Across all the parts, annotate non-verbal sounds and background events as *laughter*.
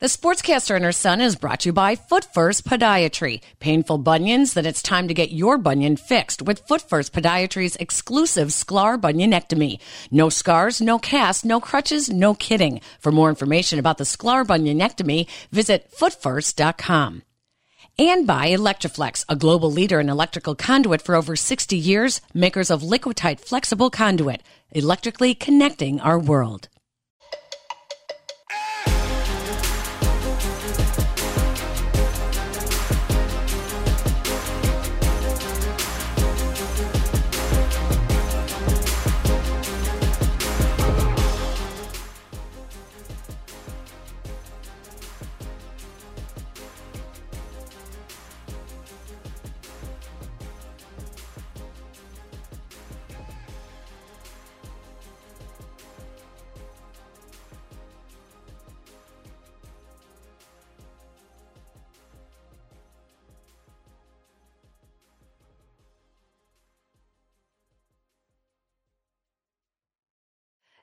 The Sportscaster and her son is brought to you by Foot First Podiatry. Painful bunions? Then it's time to get your bunion fixed with Foot First Podiatry's exclusive Sklar bunionectomy. No scars, no cast, no crutches, no kidding. For more information about the Sklar bunionectomy, visit footfirst.com. And by Electri-Flex, a global leader in electrical conduit for over 60 years, makers of Liquatite flexible conduit, electrically connecting our world.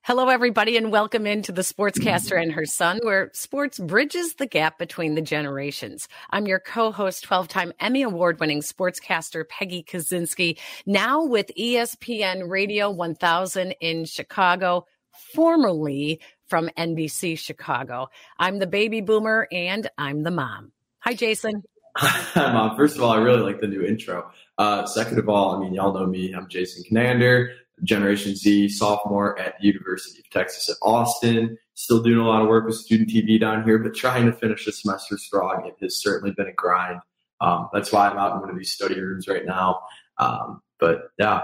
Hello, everybody, and welcome into the Sportscaster and her son, where sports bridges the gap between the generations. I'm your co-host, 12-time Emmy award-winning sportscaster Peggy Kusinski, now with ESPN Radio 1000 in Chicago, formerly from NBC Chicago. I'm the baby boomer and I'm the mom. Hi, Jason. Hi, mom. First of all, I really like the new intro. Uh, second of all, I mean, y'all know me. I'm Jason Conander. Generation Z sophomore at the University of Texas at Austin. Still doing a lot of work with student TV down here, but trying to finish the semester strong. It has certainly been a grind. Um, that's why I'm out in one of these study rooms right now. Um, but yeah,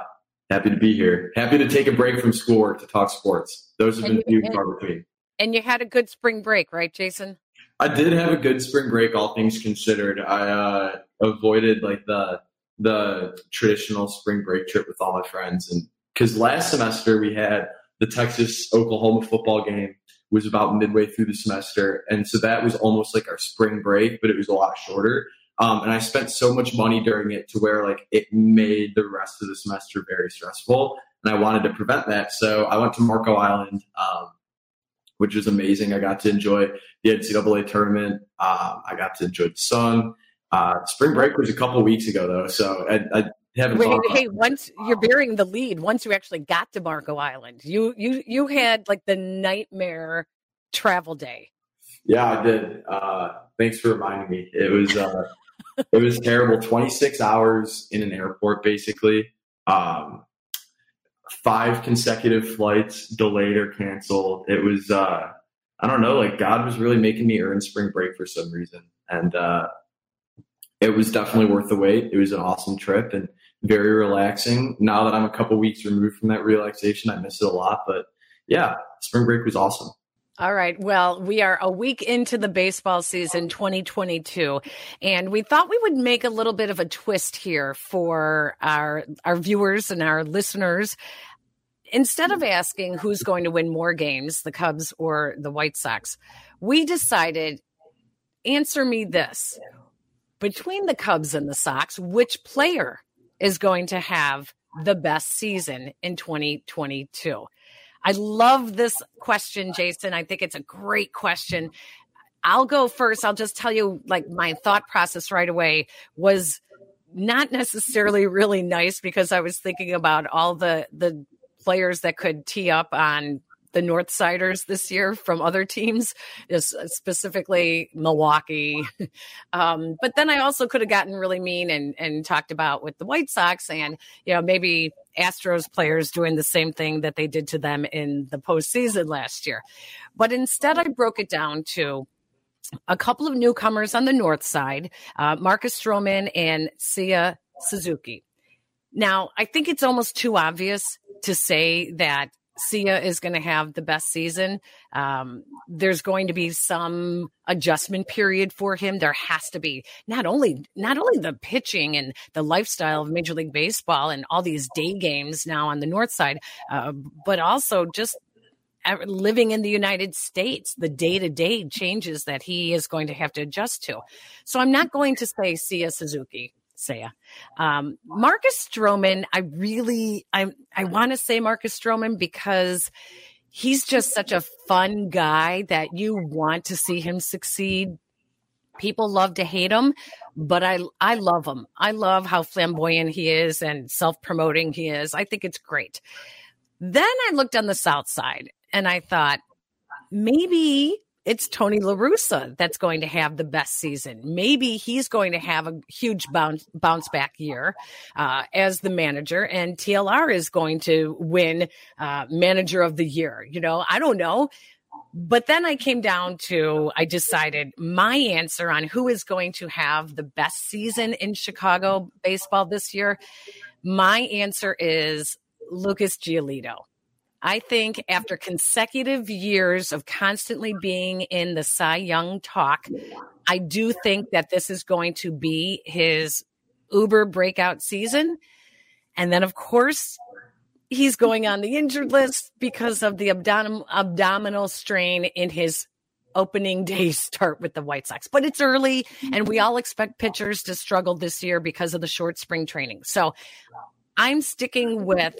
happy to be here. Happy to take a break from schoolwork to talk sports. Those have been few far between. And you had a good spring break, right, Jason? I did have a good spring break, all things considered. I uh, avoided like the the traditional spring break trip with all my friends and because last semester we had the Texas Oklahoma football game was about midway through the semester, and so that was almost like our spring break, but it was a lot shorter. Um, and I spent so much money during it to where like it made the rest of the semester very stressful, and I wanted to prevent that. So I went to Marco Island, um, which was amazing. I got to enjoy the NCAA tournament. Um, I got to enjoy the sun. Uh, spring break was a couple weeks ago though, so I, I Wait, hey, once you're bearing the lead, once you actually got to Marco Island, you you you had like the nightmare travel day. Yeah, I did. Uh, thanks for reminding me. It was uh, it was terrible. Twenty six hours in an airport, basically. Um, five consecutive flights delayed or canceled. It was uh, I don't know. Like God was really making me earn spring break for some reason, and uh, it was definitely worth the wait. It was an awesome trip, and very relaxing. Now that I'm a couple weeks removed from that relaxation, I miss it a lot. But yeah, spring break was awesome. All right. Well, we are a week into the baseball season 2022, and we thought we would make a little bit of a twist here for our our viewers and our listeners. Instead of asking who's going to win more games, the Cubs or the White Sox, we decided answer me this. Between the Cubs and the Sox, which player is going to have the best season in 2022? I love this question, Jason. I think it's a great question. I'll go first. I'll just tell you, like, my thought process right away was not necessarily really nice because I was thinking about all the the players that could tee up on the North Siders this year from other teams, specifically Milwaukee. *laughs* Um, but then I also could have gotten really mean and, and talked about with the White Sox and, you know, maybe Astros players doing the same thing that they did to them in the postseason last year. But instead, I broke it down to a couple of newcomers on the north side, uh, Marcus Stroman and Seiya Suzuki. Now, I think it's almost too obvious to say that Seiya is going to have the best season. Um, there's going to be some adjustment period for him. There has to be not only not only the pitching and the lifestyle of Major League Baseball and all these day games now on the north side, uh, but also just living in the United States, the day to day changes that he is going to have to adjust to. So I'm not going to say Seiya Suzuki. Seiya. Um, Marcus Stroman, I really, I, I want to say Marcus Stroman because he's just such a fun guy that you want to see him succeed. People love to hate him, but I I love him. I love how flamboyant he is and self-promoting he is. I think it's great. Then I looked on the south side and I thought maybe it's Tony LaRussa that's going to have the best season. Maybe he's going to have a huge bounce, bounce back year uh, as the manager, and TLR is going to win uh, manager of the year. You know, I don't know. But then I came down to, I decided my answer on who is going to have the best season in Chicago baseball this year. My answer is Lucas Giolito. I think after consecutive years of constantly being in the Cy Young talk, I do think that this is going to be his uber breakout season. And then, of course, he's going on the injured list because of the abdom- abdominal strain in his opening *laughs* day start with the White Sox. But it's early, and we all expect pitchers to struggle this year because of the short spring training. So I'm sticking with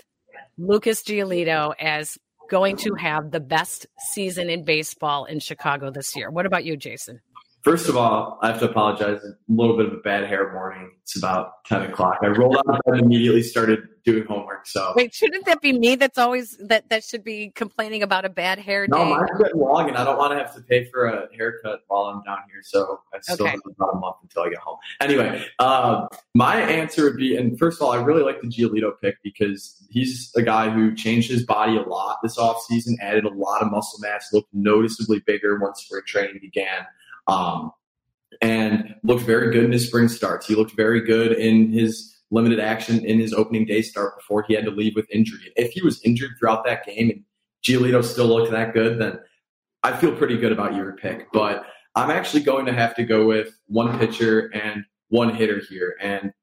Lucas Giolito as going to have the best season in baseball in Chicago this year. What about you, Jason? First of all, I have to apologize. A little bit of a bad hair morning. It's about 10 o'clock. I rolled out of bed and immediately started doing homework. So wait, shouldn't that be me? That's always that that should be complaining about a bad hair no, day. No, mine's getting long, and I don't want to have to pay for a haircut while I'm down here. So I still okay. have about a month until I get home. Anyway, uh, my answer would be, and first of all, I really like the Giolito pick because he's a guy who changed his body a lot this offseason, added a lot of muscle mass, looked noticeably bigger once spring training began. Um, and looked very good in his spring starts. He looked very good in his limited action in his opening day start before he had to leave with injury. If he was injured throughout that game and Giolito still looked that good, then I feel pretty good about your pick. But I'm actually going to have to go with one pitcher and one hitter here. And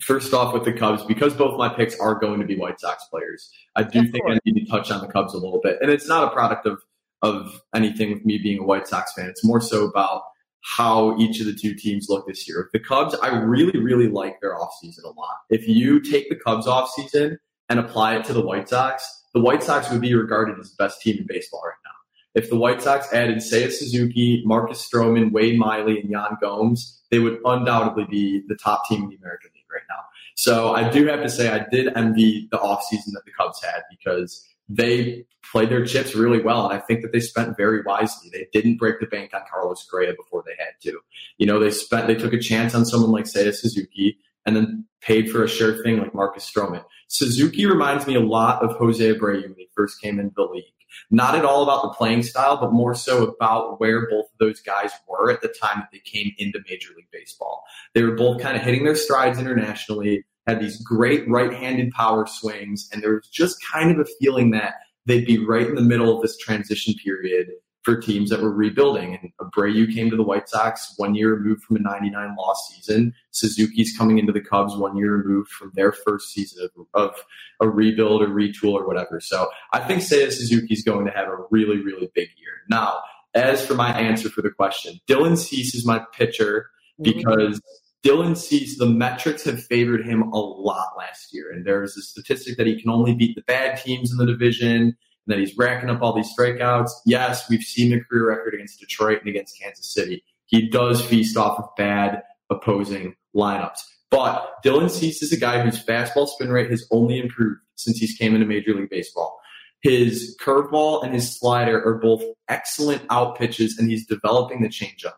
first off with the Cubs, because both my picks are going to be White Sox players, I do think I need to touch on the Cubs a little bit. And it's not a product of of anything with me being a White Sox fan. It's more so about how each of the two teams look this year. The Cubs, I really, really like their offseason a lot. If you take the Cubs offseason and apply it to the White Sox, the White Sox would be regarded as the best team in baseball right now. If the White Sox added Seiya Suzuki, Marcus Stroman, Wade Miley, and Yan Gomes, they would undoubtedly be the top team in the American League right now. So I do have to say I did envy the offseason that the Cubs had because they played their chips really well. And I think that they spent very wisely. They didn't break the bank on Carlos Correa before they had to. You know, they spent, they took a chance on someone like Seiya Suzuki and then paid for a sure thing like Marcus Stroman. Suzuki reminds me a lot of Jose Abreu when he first came into the league. Not at all about the playing style, but more so about where both of those guys were at the time that they came into Major League Baseball. They were both kind of hitting their strides internationally had these great right-handed power swings, and there was just kind of a feeling that they'd be right in the middle of this transition period for teams that were rebuilding. And Abreu came to the White Sox one year removed from a 99 loss season. Suzuki's coming into the Cubs one year removed from their first season of, of a rebuild or retool or whatever. So I think Seiya Suzuki's going to have a really, really big year. Now, as for my answer for the question, Dylan Cease is my pitcher mm-hmm. because Dylan Cease, the metrics have favored him a lot last year. And there's a statistic that he can only beat the bad teams in the division, and that he's racking up all these strikeouts. Yes, we've seen the career record against Detroit and against Kansas City. He does feast off of bad opposing lineups. But Dylan Cease is a guy whose fastball spin rate has only improved since he's came into Major League Baseball. His curveball and his slider are both excellent out pitches, and he's developing the changeup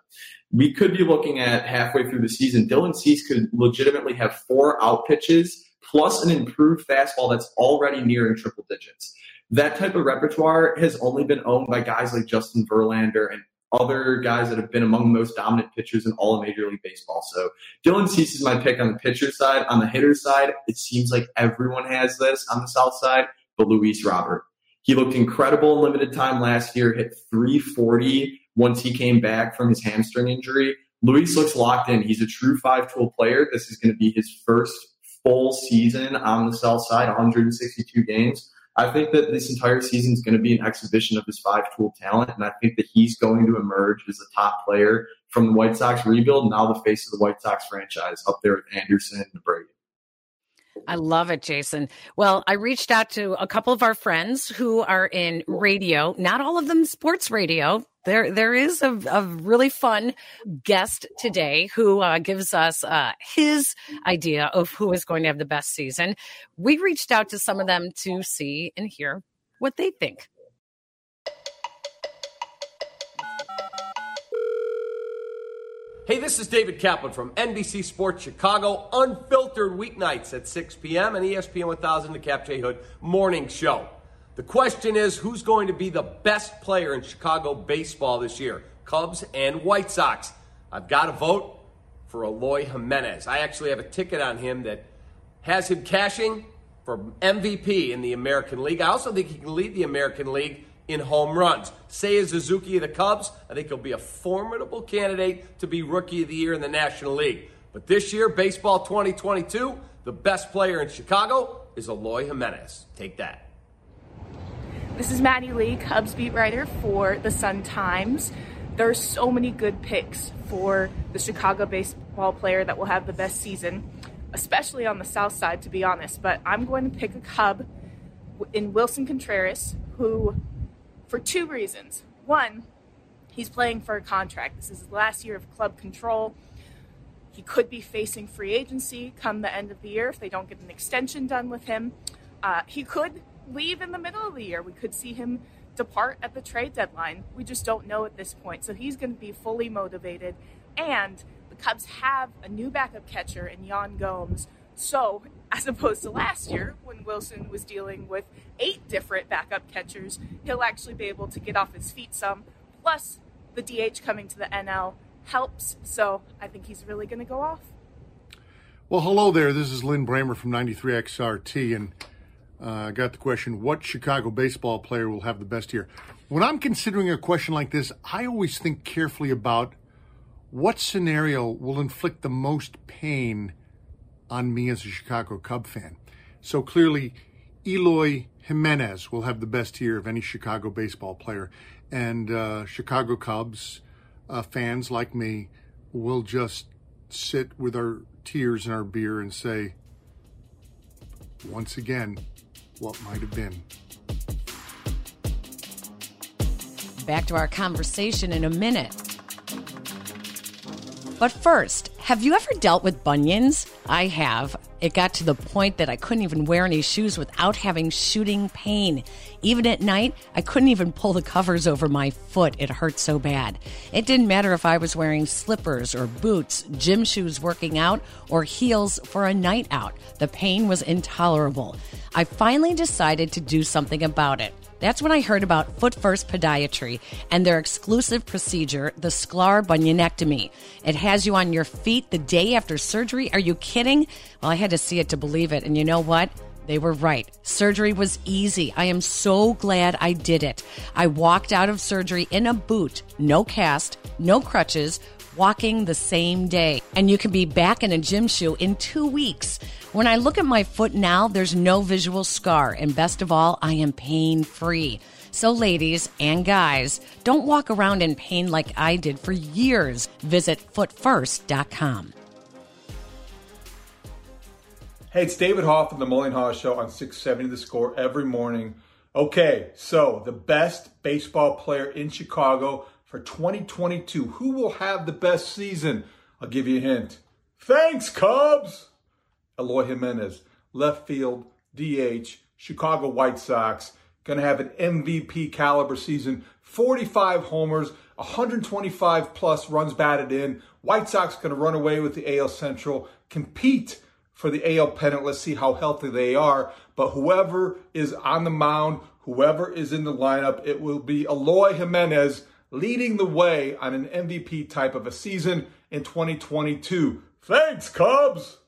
we could be looking at halfway through the season. Dylan Cease could legitimately have four out pitches plus an improved fastball that's already nearing triple digits. That type of repertoire has only been owned by guys like Justin Verlander and other guys that have been among the most dominant pitchers in all of Major League Baseball. So Dylan Cease is my pick on the pitcher side. On the hitter side, it seems like everyone has this on the south side, but Luis Robert. He looked incredible in limited time last year, hit 340 once he came back from his hamstring injury. Luis looks locked in. He's a true five tool player. This is going to be his first full season on the south side, 162 games. I think that this entire season is going to be an exhibition of his five tool talent, and I think that he's going to emerge as a top player from the White Sox rebuild, now the face of the White Sox franchise up there with Anderson and Brady. I love it, Jason. Well, I reached out to a couple of our friends who are in radio, not all of them sports radio. There, there is a, a really fun guest today who uh, gives us uh, his idea of who is going to have the best season. We reached out to some of them to see and hear what they think. Hey, this is David Kaplan from NBC Sports Chicago, unfiltered weeknights at 6 p.m. and ESPN 1000, the Cap J Hood morning show. The question is who's going to be the best player in Chicago baseball this year? Cubs and White Sox. I've got to vote for Eloy Jimenez. I actually have a ticket on him that has him cashing for MVP in the American League. I also think he can lead the American League in home runs. Seiya Suzuki of the Cubs, I think he'll be a formidable candidate to be Rookie of the Year in the National League. But this year, Baseball 2022, the best player in Chicago is Eloy Jimenez. Take that. This is Maddie Lee, Cubs beat writer for the Sun Times. There are so many good picks for the Chicago baseball player that will have the best season, especially on the South Side, to be honest. But I'm going to pick a Cub in Willson Contreras, who for two reasons. One, he's playing for a contract. This is his last year of club control. He could be facing free agency come the end of the year if they don't get an extension done with him. Uh, he could leave in the middle of the year. We could see him depart at the trade deadline. We just don't know at this point. So he's going to be fully motivated. And the Cubs have a new backup catcher in Yan Gomes. So as opposed to last year when Willson was dealing with eight different backup catchers. He'll actually be able to get off his feet some. Plus, the DH coming to the NL helps. So I think he's really going to go off. Well, hello there. This is Lin Brehmer from 93XRT, and uh, got the question what Chicago baseball player will have the best year? When I'm considering a question like this, I always think carefully about what scenario will inflict the most pain on me as a Chicago Cub fan. So clearly, Eloy Jimenez will have the best year of any Chicago baseball player. And uh, Chicago Cubs uh, fans like me will just sit with our tears and our beer and say, once again, what might have been. Back to our conversation in a minute. But first, have you ever dealt with bunions? I have. It got to the point that I couldn't even wear any shoes without having shooting pain. Even at night, I couldn't even pull the covers over my foot. It hurt so bad. It didn't matter if I was wearing slippers or boots, gym shoes working out, or heels for a night out. The pain was intolerable. I finally decided to do something about it. That's when I heard about Foot First Podiatry and their exclusive procedure, the Sklar Bunionectomy. It has you on your feet the day after surgery. Are you kidding? Well, I had to see it to believe it. And you know what? They were right. Surgery was easy. I am so glad I did it. I walked out of surgery in a boot, no cast, no crutches, walking the same day. And you can be back in a gym shoe in two weeks. When I look at my foot now, there's no visual scar. And best of all, I am pain free. So, ladies and guys, don't walk around in pain like I did for years. Visit footfirst.com. Hey, it's David Haugh from the Mully & Haugh Show on 670 The Score every morning. Okay, so the best baseball player in Chicago for 2022. Who will have the best season? I'll give you a hint. Thanks, Cubs! Eloy Jimenez, left field, DH, Chicago White Sox, going to have an MVP caliber season, 45 homers, 125 plus runs batted in. White Sox going to run away with the AL Central, compete for the AL pennant. Let's see how healthy they are. But whoever is on the mound, whoever is in the lineup, it will be Eloy Jimenez leading the way on an MVP type of a season in 2022. Thanks, Cubs!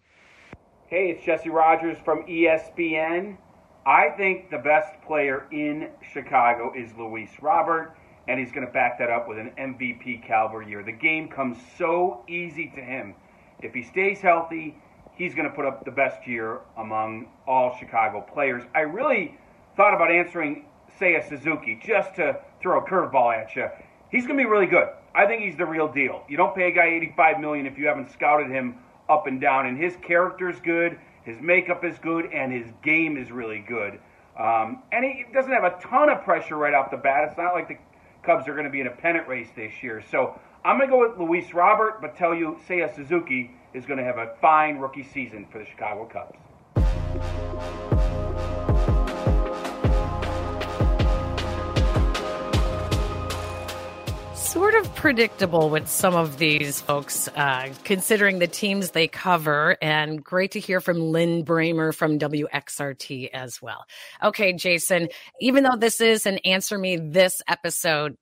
Hey, it's Jesse Rogers from ESPN. I think the best player in Chicago is Luis Robert, and he's going to back that up with an MVP caliber year. The game comes so easy to him. If he stays healthy, he's going to put up the best year among all Chicago players. I really thought about answering Seiya Suzuki just to throw a curveball at you he's going to be really good. I think he's the real deal. You don't pay a guy 85 million if you haven't scouted him up and down, and his character's good. His makeup is good, and his game is really good. Um, and he doesn't have a ton of pressure right off the bat. It's not like the Cubs are going to be in a pennant race this year. So I'm going to go with Luis Robert, but tell you Seiya Suzuki is going to have a fine rookie season for the Chicago Cubs. Predictable with some of these folks, uh, considering the teams they cover. And great to hear from Lin Brehmer from WXRT as well. Okay, Jason, even though this is an Answer Me This episode,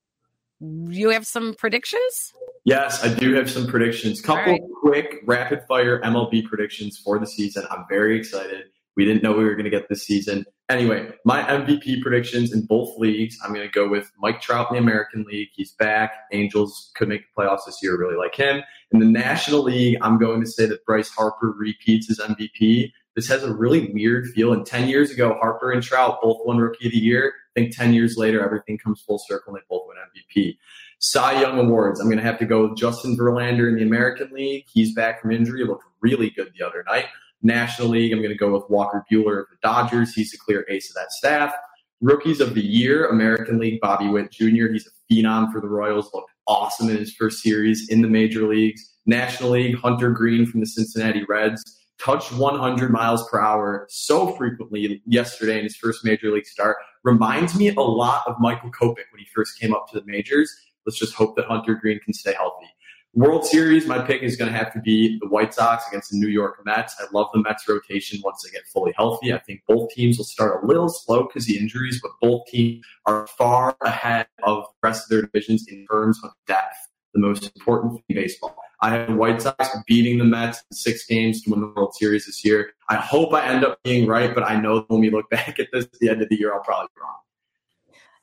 you have some predictions? Yes, I do have some predictions. Couple right. quick rapid fire MLB predictions for the season. I'm very excited. We didn't know we were going to get this season. Anyway, my MVP predictions in both leagues, I'm going to go with Mike Trout in the American League. He's back. Angels could make the playoffs this year. Really like him. In the National League, I'm going to say that Bryce Harper repeats his MVP. This has a really weird feel. And 10 years ago, Harper and Trout both won Rookie of the Year. I think 10 years later, everything comes full circle and they both win MVP. Cy Young Awards, I'm going to have to go with Justin Verlander in the American League. He's back from injury. Looked really good the other night. National League, I'm going to go with Walker Buehler of the Dodgers. He's a clear ace of that staff. Rookies of the Year, American League, Bobby Witt Jr. He's a phenom for the Royals. Looked awesome in his first series in the major leagues. National League, Hunter Greene from the Cincinnati Reds touched 100 miles per hour so frequently yesterday in his first major league start. Reminds me a lot of Michael Kopech when he first came up to the majors. Let's just hope that Hunter Greene can stay healthy. World Series, my pick is going to have to be the White Sox against the New York Mets. I love the Mets rotation once they get fully healthy. I think both teams will start a little slow because the injuries, but both teams are far ahead of the rest of their divisions in terms of depth, the most important thing in baseball. I have the White Sox beating the Mets in six games to win the World Series this year. I hope I end up being right, but I know when we look *laughs* back at this at the end of the year, I'll probably be wrong.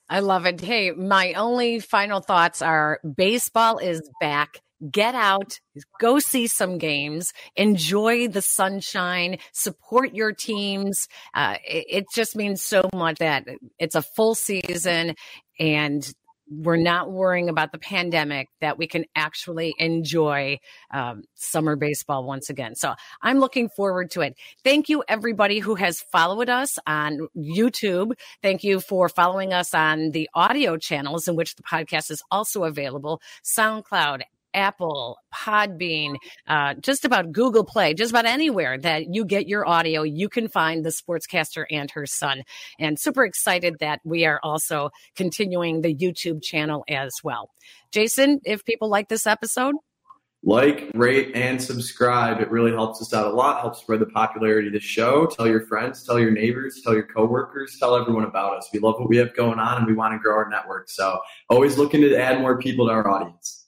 I love it. Hey, my only final thoughts are baseball is back get out, go see some games, enjoy the sunshine, support your teams. Uh, it, it just means so much that it's a full season and we're not worrying about the pandemic, that we can actually enjoy um, summer baseball once again. So I'm looking forward to it. Thank you, everybody who has followed us on YouTube. Thank you for following us on the audio channels in which the podcast is also available SoundCloud, Apple, Podbean, uh, just about Google Play, just about anywhere that you get your audio, you can find the sportscaster and her son. And super excited that we are also continuing the YouTube channel as well. Jason, if people like this episode, like, rate, and subscribe. It really helps us out a lot, helps spread the popularity of the show. Tell your friends, tell your neighbors, tell your coworkers, tell everyone about us. We love what we have going on and we want to grow our network. So always looking to add more people to our audience.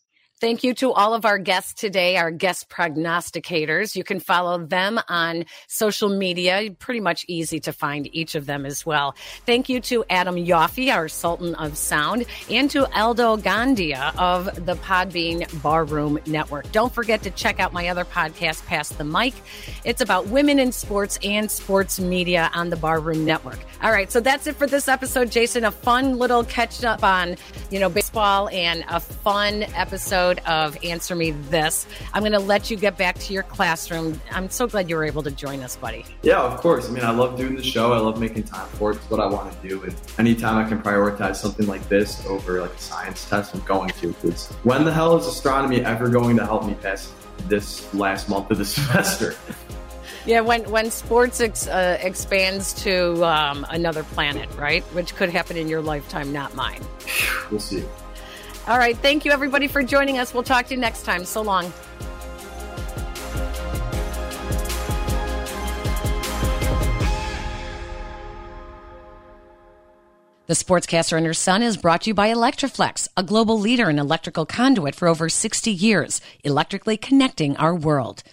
Thank you to all of our guests today, our guest prognosticators. You can follow them on social media. Pretty much easy to find each of them as well. Thank you to Adam Yaffe, our Sultan of Sound, and to Aldo Gandia of the Podbean Barroom Network. Don't forget to check out my other podcast, Pass the Mic. It's about women in sports and sports media on the Barroom Network. All right, so that's it for this episode, Jason. A fun little catch up on, you know, baseball and a fun episode episode of Answer Me This. I'm going to let you get back to your classroom. I'm so glad you were able to join us, buddy. Yeah, of course. I mean, I love doing the show. I love making time for it. It's what I want to do. And anytime I can prioritize something like this over like a science test, I'm going to. Because when the hell is astronomy ever going to help me pass this last month of the *laughs* semester? Yeah, when when sports ex, uh, expands to um, another planet, right? Which could happen in your lifetime, not mine. We'll see. All right. Thank you, everybody, for joining us. We'll talk to you next time. So long. The Sportscaster and Her Son is brought to you by Electri-Flex, a global leader in electrical conduit for over 60 years, electrically connecting our world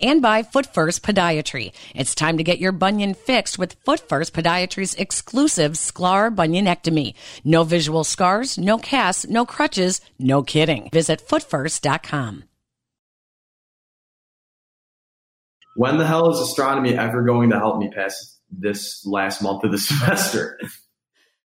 and by Foot First Podiatry. It's time to get your bunion fixed with Foot First Podiatry's exclusive Sklar bunionectomy. No visual scars, no casts, no crutches, no kidding. Visit footfirst.com. When the hell is astronomy ever going to help me pass this last month of the *laughs* semester?